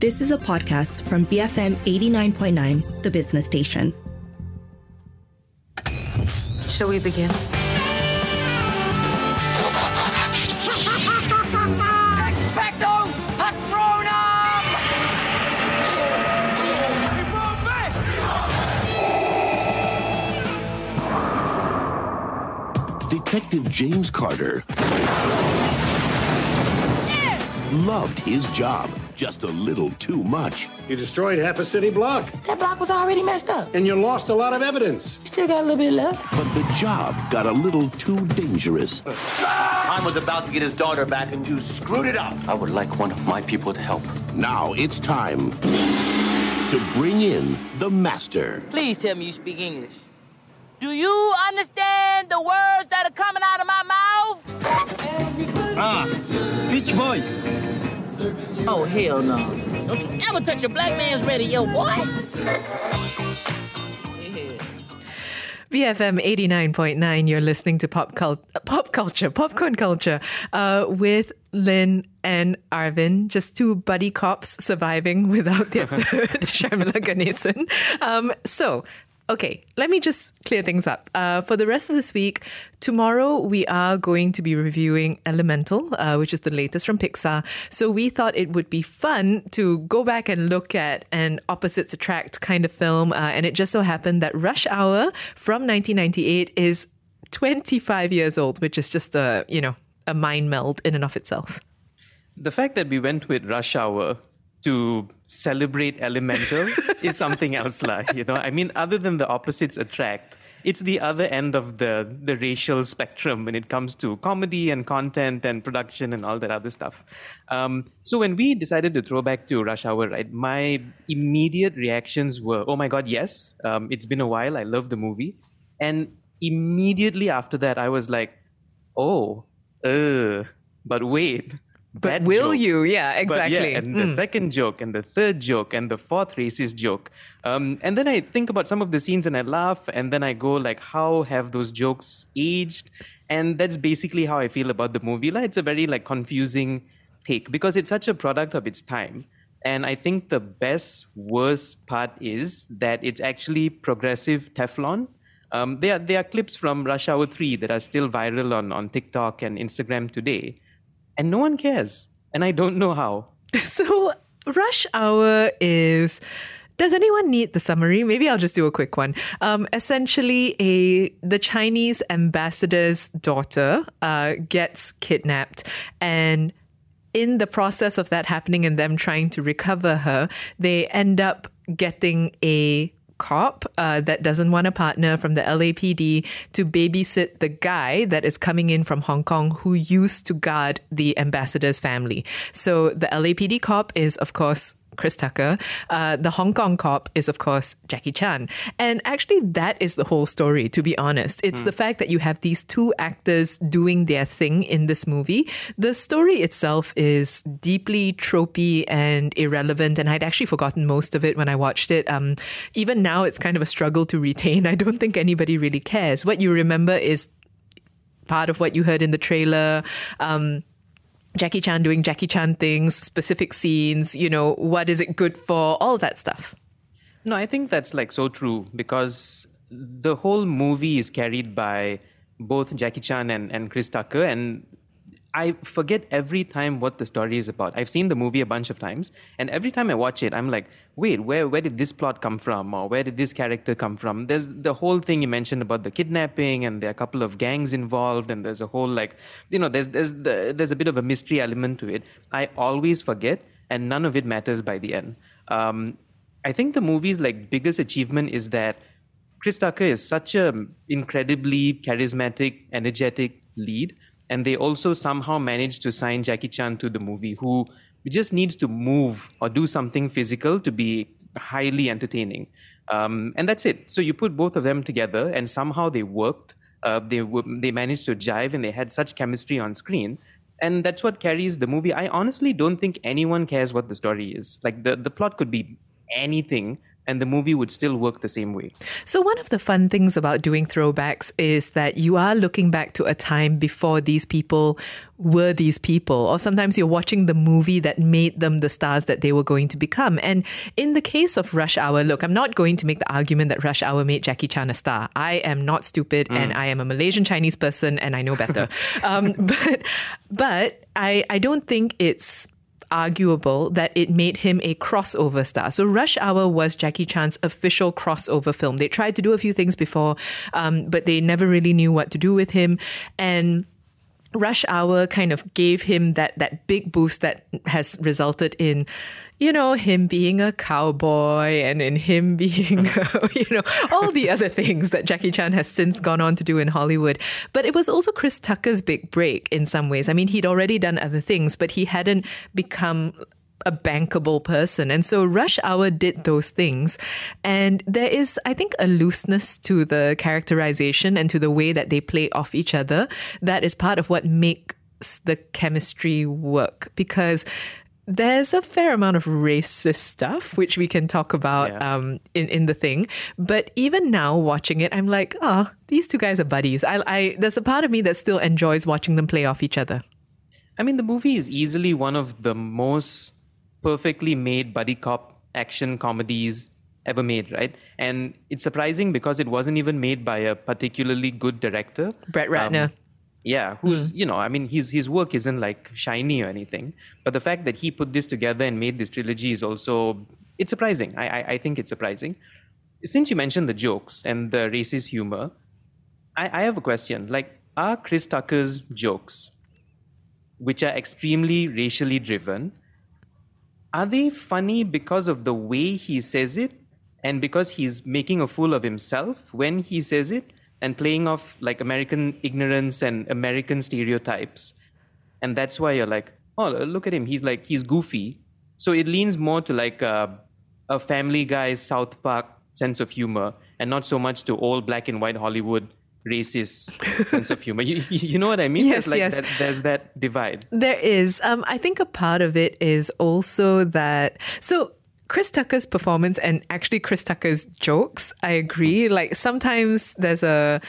This is a podcast from BFM 89.9, the business station. Shall we begin? Expecto Patronum! Detective James Carter loved his job just a little too much. You destroyed half a city block, That block was already messed up. and you lost a lot of evidence. You Still got a little bit left. But the job got a little too dangerous. Han was about to get his daughter back and you screwed it up. I would like one of my people to help. Now it's time to bring in the master. Please tell me you speak English. Do you understand the words that are coming out of my mouth? Ah, Beach Boys. Oh, hell no. Don't you ever touch a black man's radio, boy. BFM 89.9, you're listening to Pop, Cul- pop Culture, Popcorn Culture, uh, with Lynn and Arvin, just two buddy cops surviving without their third, Sharmila Ganesan. Um, so, okay, let me just clear things up. Uh, for the rest of this week, tomorrow we are going to be reviewing Elemental, uh, which is the latest from Pixar. So we thought it would be fun to go back and look at an opposites attract kind of film. Uh, and it just so happened that Rush Hour from 1998 is 25 years old, which is just a, you know, a mind meld in and of itself. the fact that we went with Rush Hour to celebrate Elemental is something else, lah. You know, I mean, other than the opposites attract, it's the other end of the the racial spectrum when it comes to comedy and content and production and all that other stuff. Um, so when we decided to throw back to Rush Hour, right, my immediate reactions were, "Oh my God, yes! Um, it's been a while. I love the movie," and immediately after that, I was like, "Oh, uh, but wait." But will joke. you? Yeah, exactly. yeah, and the Mm. second joke, and the third joke, and the fourth racist joke. Um, and then I think about some of the scenes and I laugh, and then I go like, how have those jokes aged? And that's basically how I feel about the movie. Like, it's a very like confusing take because it's such a product of its time. And I think the best worst part is that it's actually progressive Teflon. Um, there, are, there are clips from Rush Hour 3 that are still viral on, on TikTok and Instagram today and no one cares and i don't know how So, Rush Hour is. Does anyone need the summary? Maybe I'll just do a quick one. Um, essentially, a the Chinese ambassador's daughter uh, gets kidnapped, and in the process of that happening and them trying to recover her, they end up getting a cop uh, that doesn't want a partner from the LAPD to babysit the guy that is coming in from Hong Kong who used to guard the ambassador's family. So the LAPD cop is, of course, Chris Tucker. Uh, the Hong Kong cop is, of course, Jackie Chan. And actually, that is the whole story, to be honest. It's the fact that you have these two actors doing their thing in this movie. The story itself is deeply tropey and irrelevant. And I'd actually forgotten most of it when I watched it. Um, even now, it's kind of a struggle to retain. I don't think anybody really cares. What you remember is part of what you heard in the trailer. Um, Jackie Chan doing Jackie Chan things, specific scenes, you know, what is it good for, all that stuff. no i think that's like so true because the whole movie is carried by both jackie chan and, and chris tucker and I forget every time what the story is about. I've seen the movie a bunch of times, and every time I watch it, I'm like, wait, where where did this plot come from, or where did this character come from? There's the whole thing you mentioned about the kidnapping, and there are a couple of gangs involved, and there's a whole like, you know, there's there's the, there's a bit of a mystery element to it. I always forget, and none of it matters by the end. Um, I think the movie's like biggest achievement is that Chris Tucker is such a incredibly charismatic, energetic lead, and they also somehow managed to sign Jackie Chan to the movie, who just needs to move or do something physical to be highly entertaining, um, and that's it. So you put both of them together, and somehow they worked. Uh, they they managed to jive, and they had such chemistry on screen. And that's what carries the movie. I honestly don't think anyone cares what the story is. Like the, the plot could be anything, and the movie would still work the same way. So, one of the fun things about doing throwbacks is that you are looking back to a time before these people were these people, or sometimes you're watching the movie that made them the stars that they were going to become. And in the case of Rush Hour, look, I'm not going to make the argument that Rush Hour made Jackie Chan a star. I am not stupid and I am a Malaysian Chinese person and I know better. um, but but I, I don't think it's arguable that it made him a crossover star. So Rush Hour was Jackie Chan's official crossover film. They tried to do a few things before, um, but they never really knew what to do with him. And Rush Hour kind of gave him that that big boost that has resulted in, you know, him being a cowboy and in him being, you know, all the other things that Jackie Chan has since gone on to do in Hollywood. But it was also Chris Tucker's big break in some ways. I mean, he'd already done other things, but he hadn't become a bankable person. And so Rush Hour did those things. And there is, I think, a looseness to the characterization and to the way that they play off each other that is part of what makes the chemistry work because there's a fair amount of racist stuff which we can talk about Yeah. um, in in the thing. But even now, watching it, I'm like, oh, these two guys are buddies. I, I there's a part of me that still enjoys watching them play off each other. I mean, the movie is easily one of the most perfectly made buddy cop action comedies ever made, right? And it's surprising because it wasn't even made by a particularly good director. Brett Ratner. Um, yeah, who's hmm. you know, I mean, his his work isn't like shiny or anything, but the fact that he put this together and made this trilogy is also it's surprising. I I, I think it's surprising. Since you mentioned the jokes and the racist humor, I, I have a question. Like, are Chris Tucker's jokes, which are extremely racially driven, are they funny because of the way he says it and because he's making a fool of himself when he says it and playing off like American ignorance and American stereotypes? And that's why you're like, oh, look at him. He's like, he's goofy. So it leans more to like a, a family guy, South Park sense of humor and not so much to old black and white Hollywood racist sense of humor. You, you know what I mean? Yes, There's like yes. That, there's that divide. There is. Um, I think a part of it is also that. So. Chris Tucker's performance and actually Chris Tucker's jokes, I agree. Like sometimes there's a.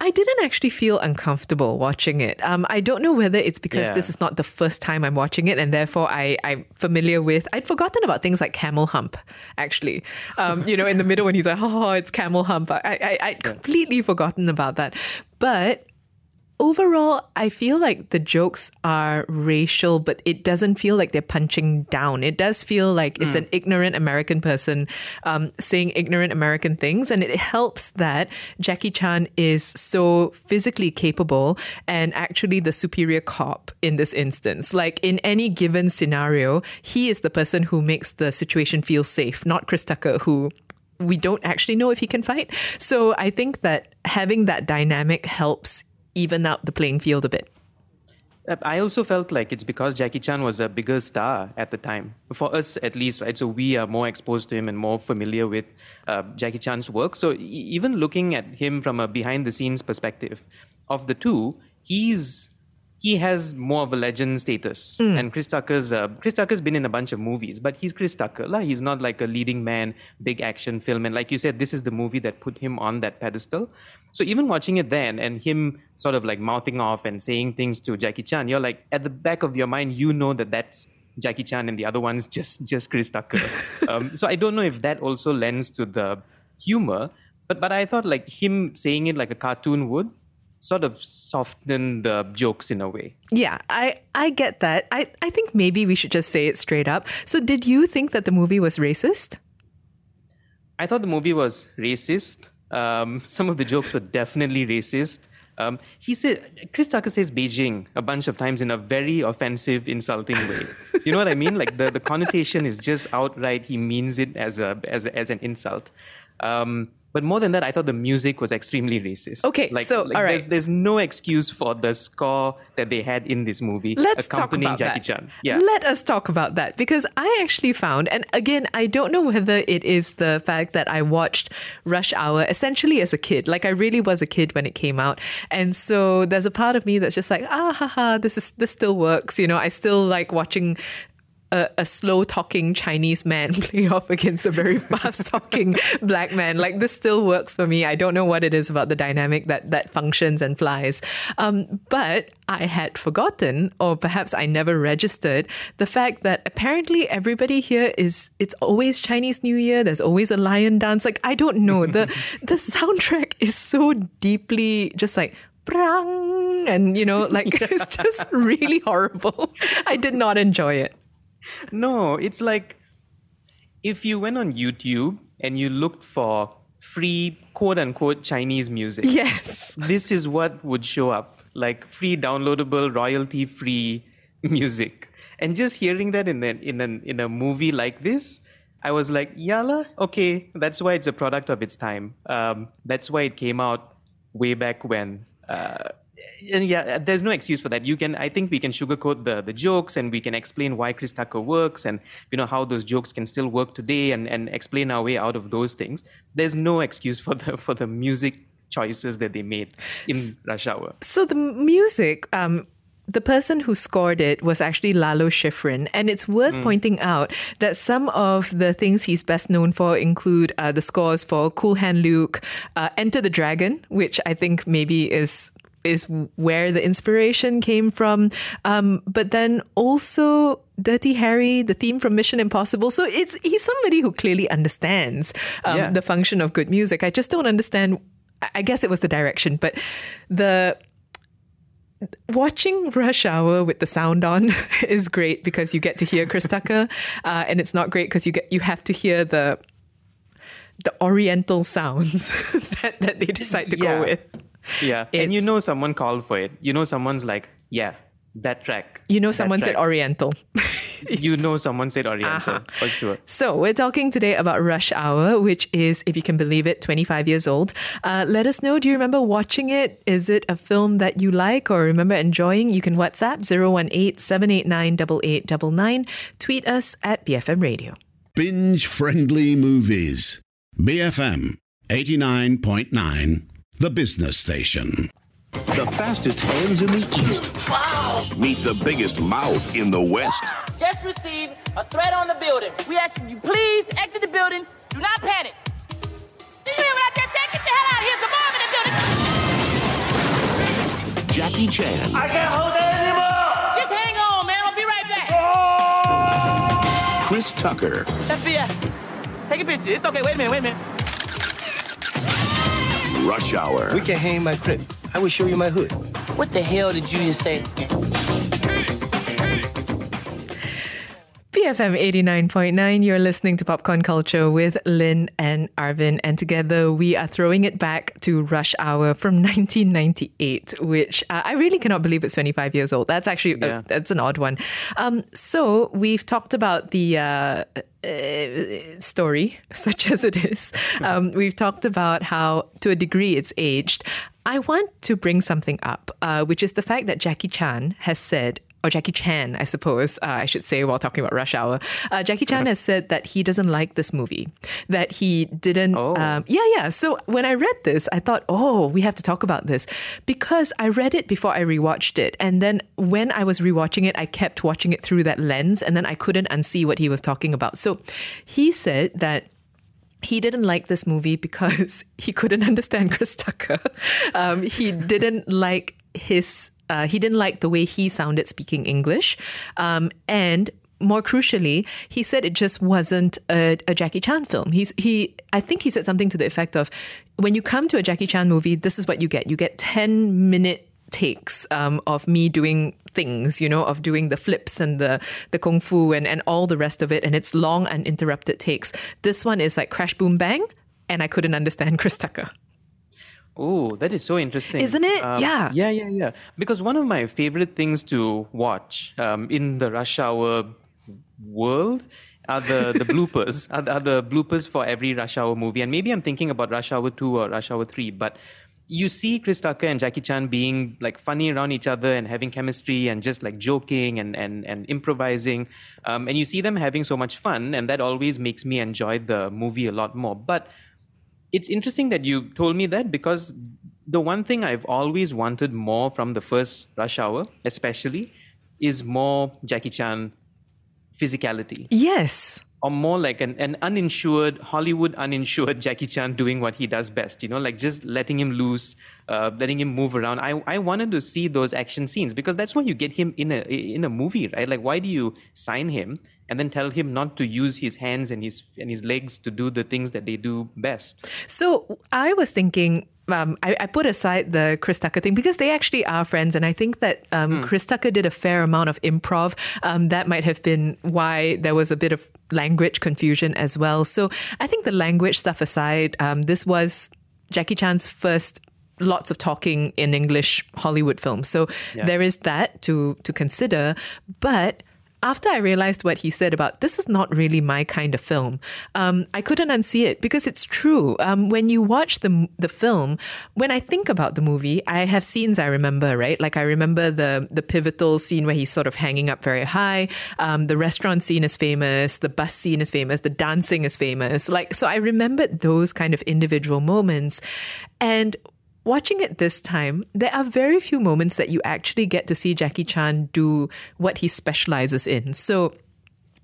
I didn't actually feel uncomfortable watching it. Um, I don't know whether it's because Yeah. this is not the first time I'm watching it, and therefore I, I'm familiar with. I'd forgotten about things like camel hump. Actually, um, you know, in the middle when he's like, "Oh, it's camel hump," I, I, I'd completely forgotten about that. But overall, I feel like the jokes are racial, but it doesn't feel like they're punching down. It does feel like it's an ignorant American person um, saying ignorant American things. And it helps that Jackie Chan is so physically capable and actually the superior cop in this instance. Like in any given scenario, he is the person who makes the situation feel safe, not Chris Tucker, who we don't actually know if he can fight. So I think that having that dynamic helps even out the playing field a bit. I also felt like it's because Jackie Chan was a bigger star at the time, for us at least, right? So we are more exposed to him and more familiar with uh, Jackie Chan's work. So even looking at him from a behind the scenes perspective, of the two, he's he has more of a legend status. And Chris Tucker's uh, Chris Tucker's been in a bunch of movies, but he's Chris Tucker. lah. He's not like a leading man, big action film. And like you said, this is the movie that put him on that pedestal. So even watching it then and him sort of like mouthing off and saying things to Jackie Chan, you're like at the back of your mind, you know that that's Jackie Chan and the other one's just just Chris Tucker. um, so I don't know if that also lends to the humor, but but I thought like him saying it like a cartoon would sort of soften the jokes in a way. Yeah, I, I get that. I, I think maybe we should just say it straight up. So, did you think that the movie was racist? I thought the movie was racist. Um, some of the jokes were definitely racist. Um, he said Chris Tucker says Beijing a bunch of times in a very offensive, insulting way. You know what I mean? Like the, the connotation is just outright. He means it as a as, a, as an insult. Um, but more than that, I thought the music was extremely racist. Okay, like, so, like all right. there's, there's no excuse for the score that they had in this movie Let's talk about Jackie that. Chan. Yeah. Let us talk about that because I actually found, and again, I don't know whether it is the fact that I watched Rush Hour essentially as a kid. Like I really was a kid when it came out, and so there's a part of me that's just like, ah, ha, ha, this is this still works. You know, I still like watching a, a slow talking Chinese man play off against a very fast talking black man. Like this still works for me. I don't know what it is about the dynamic that that functions and flies. Um, but I had forgotten, or perhaps I never registered, the fact that apparently everybody here is it's always Chinese New Year. There's always a lion dance. Like I don't know the the soundtrack is so deeply just like prang and you know like it's just really horrible. I did not enjoy it. No, it's like if you went on YouTube and you looked for free quote unquote Chinese music. Yes. This is what would show up like free downloadable royalty free music. And just hearing that in a, in a, in a movie like this, I was like, yala, okay, that's why it's a product of its time. Um, that's why it came out way back when. Uh, and yeah, there's no excuse for that. You can, I think, we can sugarcoat the the jokes, and we can explain why Chris Tucker works, and you know how those jokes can still work today, and and explain our way out of those things. There's no excuse for the for the music choices that they made in Rush Hour. So the music, um, the person who scored it was actually Lalo Schifrin. And it's worth pointing out that some of the things he's best known for include uh, the scores for Cool Hand Luke, uh, Enter the Dragon, which I think maybe is is where the inspiration came from. Um, but then also Dirty Harry, the theme from Mission Impossible. So it's he's somebody who clearly understands um, Yeah. the function of good music. I just don't understand. I- guess it was the direction, but the watching Rush Hour with the sound on is great because you get to hear Chris Tucker, uh, and it's not great because you get you have to hear the the Oriental sounds that, that they decide to Yeah. go with. Yeah, and you know someone called for it. You know someone's like, yeah, that track. You know, that someone said. Oriental. You know someone said Oriental Uh-huh. for sure. So, we're talking today about Rush Hour, which is, if you can believe it, 25 years old. Uh, let us know do you remember watching it? Is it a film that you like or remember enjoying? You can WhatsApp 018 789 8899. Tweet us at BFM Radio. Binge friendly movies. BFM 89.9, the business station. The fastest hands in the East. Wow! Meet the biggest mouth in the West. Just received a threat on the building. We ask you please exit the building. Do not panic. Did you hear what I just said? Get the hell out of here. It's a bomb in the building. Jackie Chan, I can't hold it anymore! Just hang on, man. I'll be right back. Chris Tucker, FBI. Take a picture. It's okay. Wait a minute. Wait a minute. Rush Hour. We can hang my crib. I will show you my hood. What the hell did you just say? BFM 89.9, you're listening to Popcorn Culture with Lynn and Arvin. And together we are throwing it back to Rush Hour from 1998, which uh, I really cannot believe it's 25 years old. That's actually, uh, that's an odd one. Um, so we've talked about the uh, uh, story, such as it is. Um, we've talked about how, to a degree, it's aged. I want to bring something up, uh, which is the fact that Jackie Chan has said or Jackie Chan, I suppose uh, I should say while talking about Rush Hour. Uh, Jackie Chan has said that he doesn't like this movie, that he didn't. Oh. Um, yeah, yeah. So when I read this, I thought, oh, we have to talk about this because I read it before I rewatched it, and then when I was rewatching it, I kept watching it through that lens, and then I couldn't unsee what he was talking about. So he said that he didn't like this movie because he couldn't understand Chris Tucker. Um, he didn't like his. Uh, he didn't like the way he sounded speaking English, um, and more crucially, he said it just wasn't a, a Jackie Chan film. He's he. I think he said something to the effect of, "When you come to a Jackie Chan movie, this is what you get. You get ten minute takes um, of me doing things, you know, of doing the flips and the the kung fu and and all the rest of it, and it's long uninterrupted takes. This one is like crash boom bang, and I couldn't understand Chris Tucker. Oh, that is so interesting. Isn't it? Yeah. Yeah, yeah, yeah. Because one of my favorite things to watch um, in the rush hour world are the, the bloopers, are, the- are the bloopers for every rush hour movie. And maybe I'm thinking about Rush Hour 2 or Rush Hour 3, but you see Chris Tucker and Jackie Chan being like funny around each other and having chemistry and just like joking and, and, and improvising. Um, and you see them having so much fun, and that always makes me enjoy the movie a lot more. But it's interesting that you told me that because the one thing I've always wanted more from the first Rush Hour, especially, is more Jackie Chan physicality. Yes. Or more like an, an uninsured, Hollywood uninsured Jackie Chan doing what he does best, you know, like just letting him loose, uh, letting him move around. I, I wanted to see those action scenes because that's why you get him in a in a movie, right? Like why do you sign him and then tell him not to use his hands and his and his legs to do the things that they do best? So I was thinking um, I, I, put aside the Chris Tucker thing because they actually are friends, and I think that um, mm. Chris Tucker did a fair amount of improv. Um, that might have been why there was a bit of language confusion as well. So I think the language stuff aside, um, this was Jackie Chan's first lots of talking in English Hollywood films. So yeah. there is that to to consider, but after I realized what he said about this is not really my kind of film, um, I couldn't unsee it because it's true. Um, when you watch the the film, when I think about the movie, I have scenes I remember, right? Like I remember the the pivotal scene where he's sort of hanging up very high. Um, the restaurant scene is famous. The bus scene is famous. The dancing is famous. Like so, I remembered those kind of individual moments, and Watching it this time, there are very few moments that you actually get to see Jackie Chan do what he specializes in. So,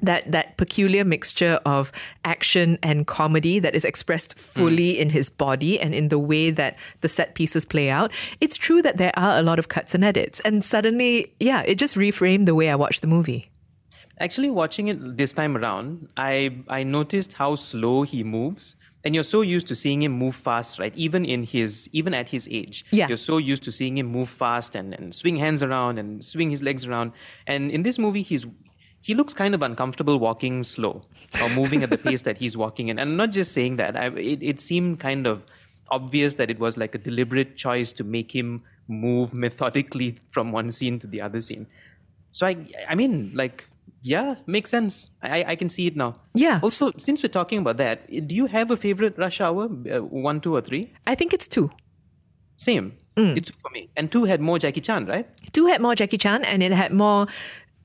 that that peculiar mixture of action and comedy that is expressed fully mm. in his body and in the way that the set pieces play out. It's true that there are a lot of cuts and edits, and suddenly, yeah, it just reframed the way I watched the movie. Actually, watching it this time around, I I noticed how slow he moves and you're so used to seeing him move fast right? Even in his even at his age yeah. you're so used to seeing him move fast and, and swing hands around and swing his legs around. And in this movie he's he looks kind of uncomfortable walking slow or moving at the pace that he's walking in. And I'm not just saying that. I, it, it seemed kind of obvious that it was like a deliberate choice to make him move methodically from one scene to the other scene. So i i mean like yeah, makes sense. I, I can see it now. Yeah. Also, since we're talking about that, do you have a favorite rush hour? Uh, one, two, or three? I think it's two. Same. Mm. It's for me. And two had more Jackie Chan, right? Two had more Jackie Chan, and it had more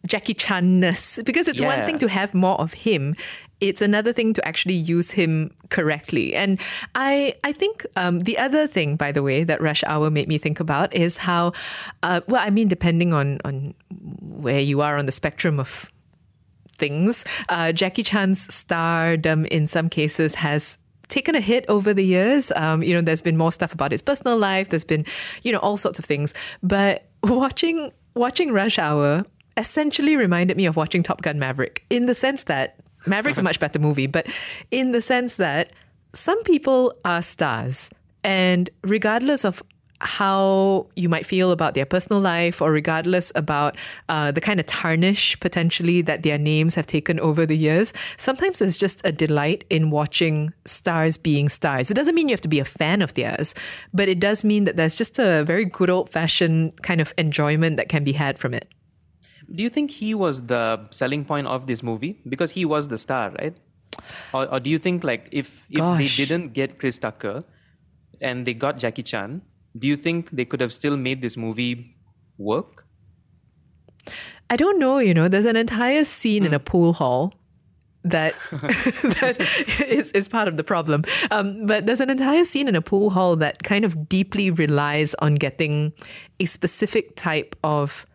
Jackie Chan-ness. Because it's yeah. one thing to have more of him. It's another thing to actually use him correctly. And I I think um, the other thing, by the way, that Rush Hour made me think about is how, uh, well, I mean, depending on on where you are on the spectrum of things. Uh, Jackie Chan's stardom in some cases has taken a hit over the years. Um, you know, there's been more stuff about his personal life. There's been, you know, all sorts of things. But watching watching Rush Hour essentially reminded me of watching Top Gun Maverick in the sense that Maverick's a much better movie, but in the sense that some people are stars. And regardless of how you might feel about their personal life or regardless about uh, the kind of tarnish potentially that their names have taken over the years sometimes it's just a delight in watching stars being stars. It doesn't mean you have to be a fan of theirs but it does mean that there's just a very good old fashioned kind of enjoyment that can be had from it. Do you think he was the selling point of this movie? Because he was the star right? Or, or do you think like if if Gosh. they didn't get chris tucker and they got jackie chan do you think they could have still made this movie work? I don't know, you know, there's an entire scene mm. in a hmm. pool hall that that is, is part of the problem. Um, but there's an entire scene in a pool hall that kind of deeply relies on getting a specific type of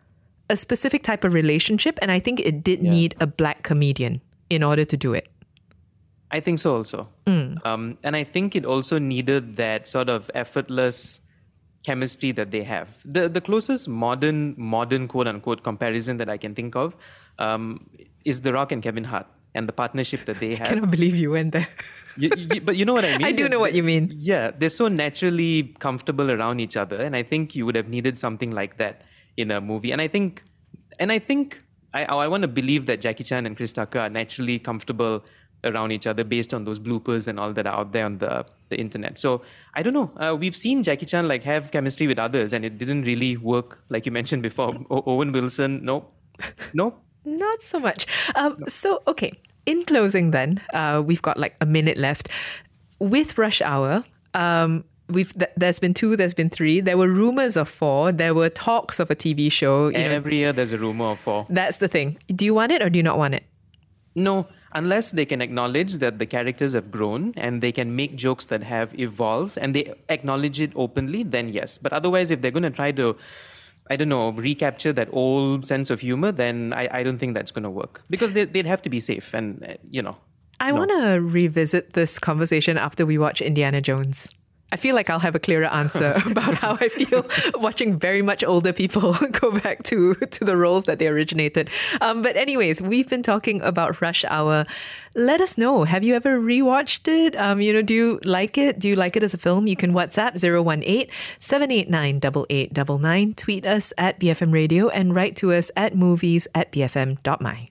a specific type of relationship, and I think it did yeah. need a black comedian in order to do it. I think so also, mm. um, and I think it also needed that sort of effortless chemistry that they have. The the closest modern modern quote unquote comparison that I can think of um, is The Rock and Kevin Hart and the partnership that they have. I cannot believe you went there. you, you, but you know what I mean. I do know what you mean. Yeah, they're so naturally comfortable around each other, and I think you would have needed something like that in a movie. And I think, and I think. I, I want to believe that Jackie Chan and Chris Tucker are naturally comfortable around each other based on those bloopers and all that are out there on the, the internet. So I don't know. Uh, we've seen Jackie Chan like have chemistry with others, and it didn't really work, like you mentioned before. O- Owen Wilson, no, no, not so much. Um, no. So okay. In closing, then uh, we've got like a minute left. With Rush Hour, um, we've th- there's been two, there's been three. There were rumors of four. There were talks of a TV show. You Every know. year, there's a rumor of four. That's the thing. Do you want it or do you not want it? No, unless they can acknowledge that the characters have grown and they can make jokes that have evolved and they acknowledge it openly, then yes. But otherwise, if they're going to try to I don't know, recapture that old sense of humor, then I, I don't think that's going to work because they, they'd have to be safe and, you know. I no. want to revisit this conversation after we watch Indiana Jones. I feel like I'll have a clearer answer about how I feel watching very much older people go back to, to the roles that they originated. Um, but, anyways, we've been talking about Rush Hour. Let us know. Have you ever rewatched it? Um, you know, do you like it? Do you like it as a film? You can WhatsApp 018 789 8899, tweet us at BFM Radio, and write to us at movies at bfm.my.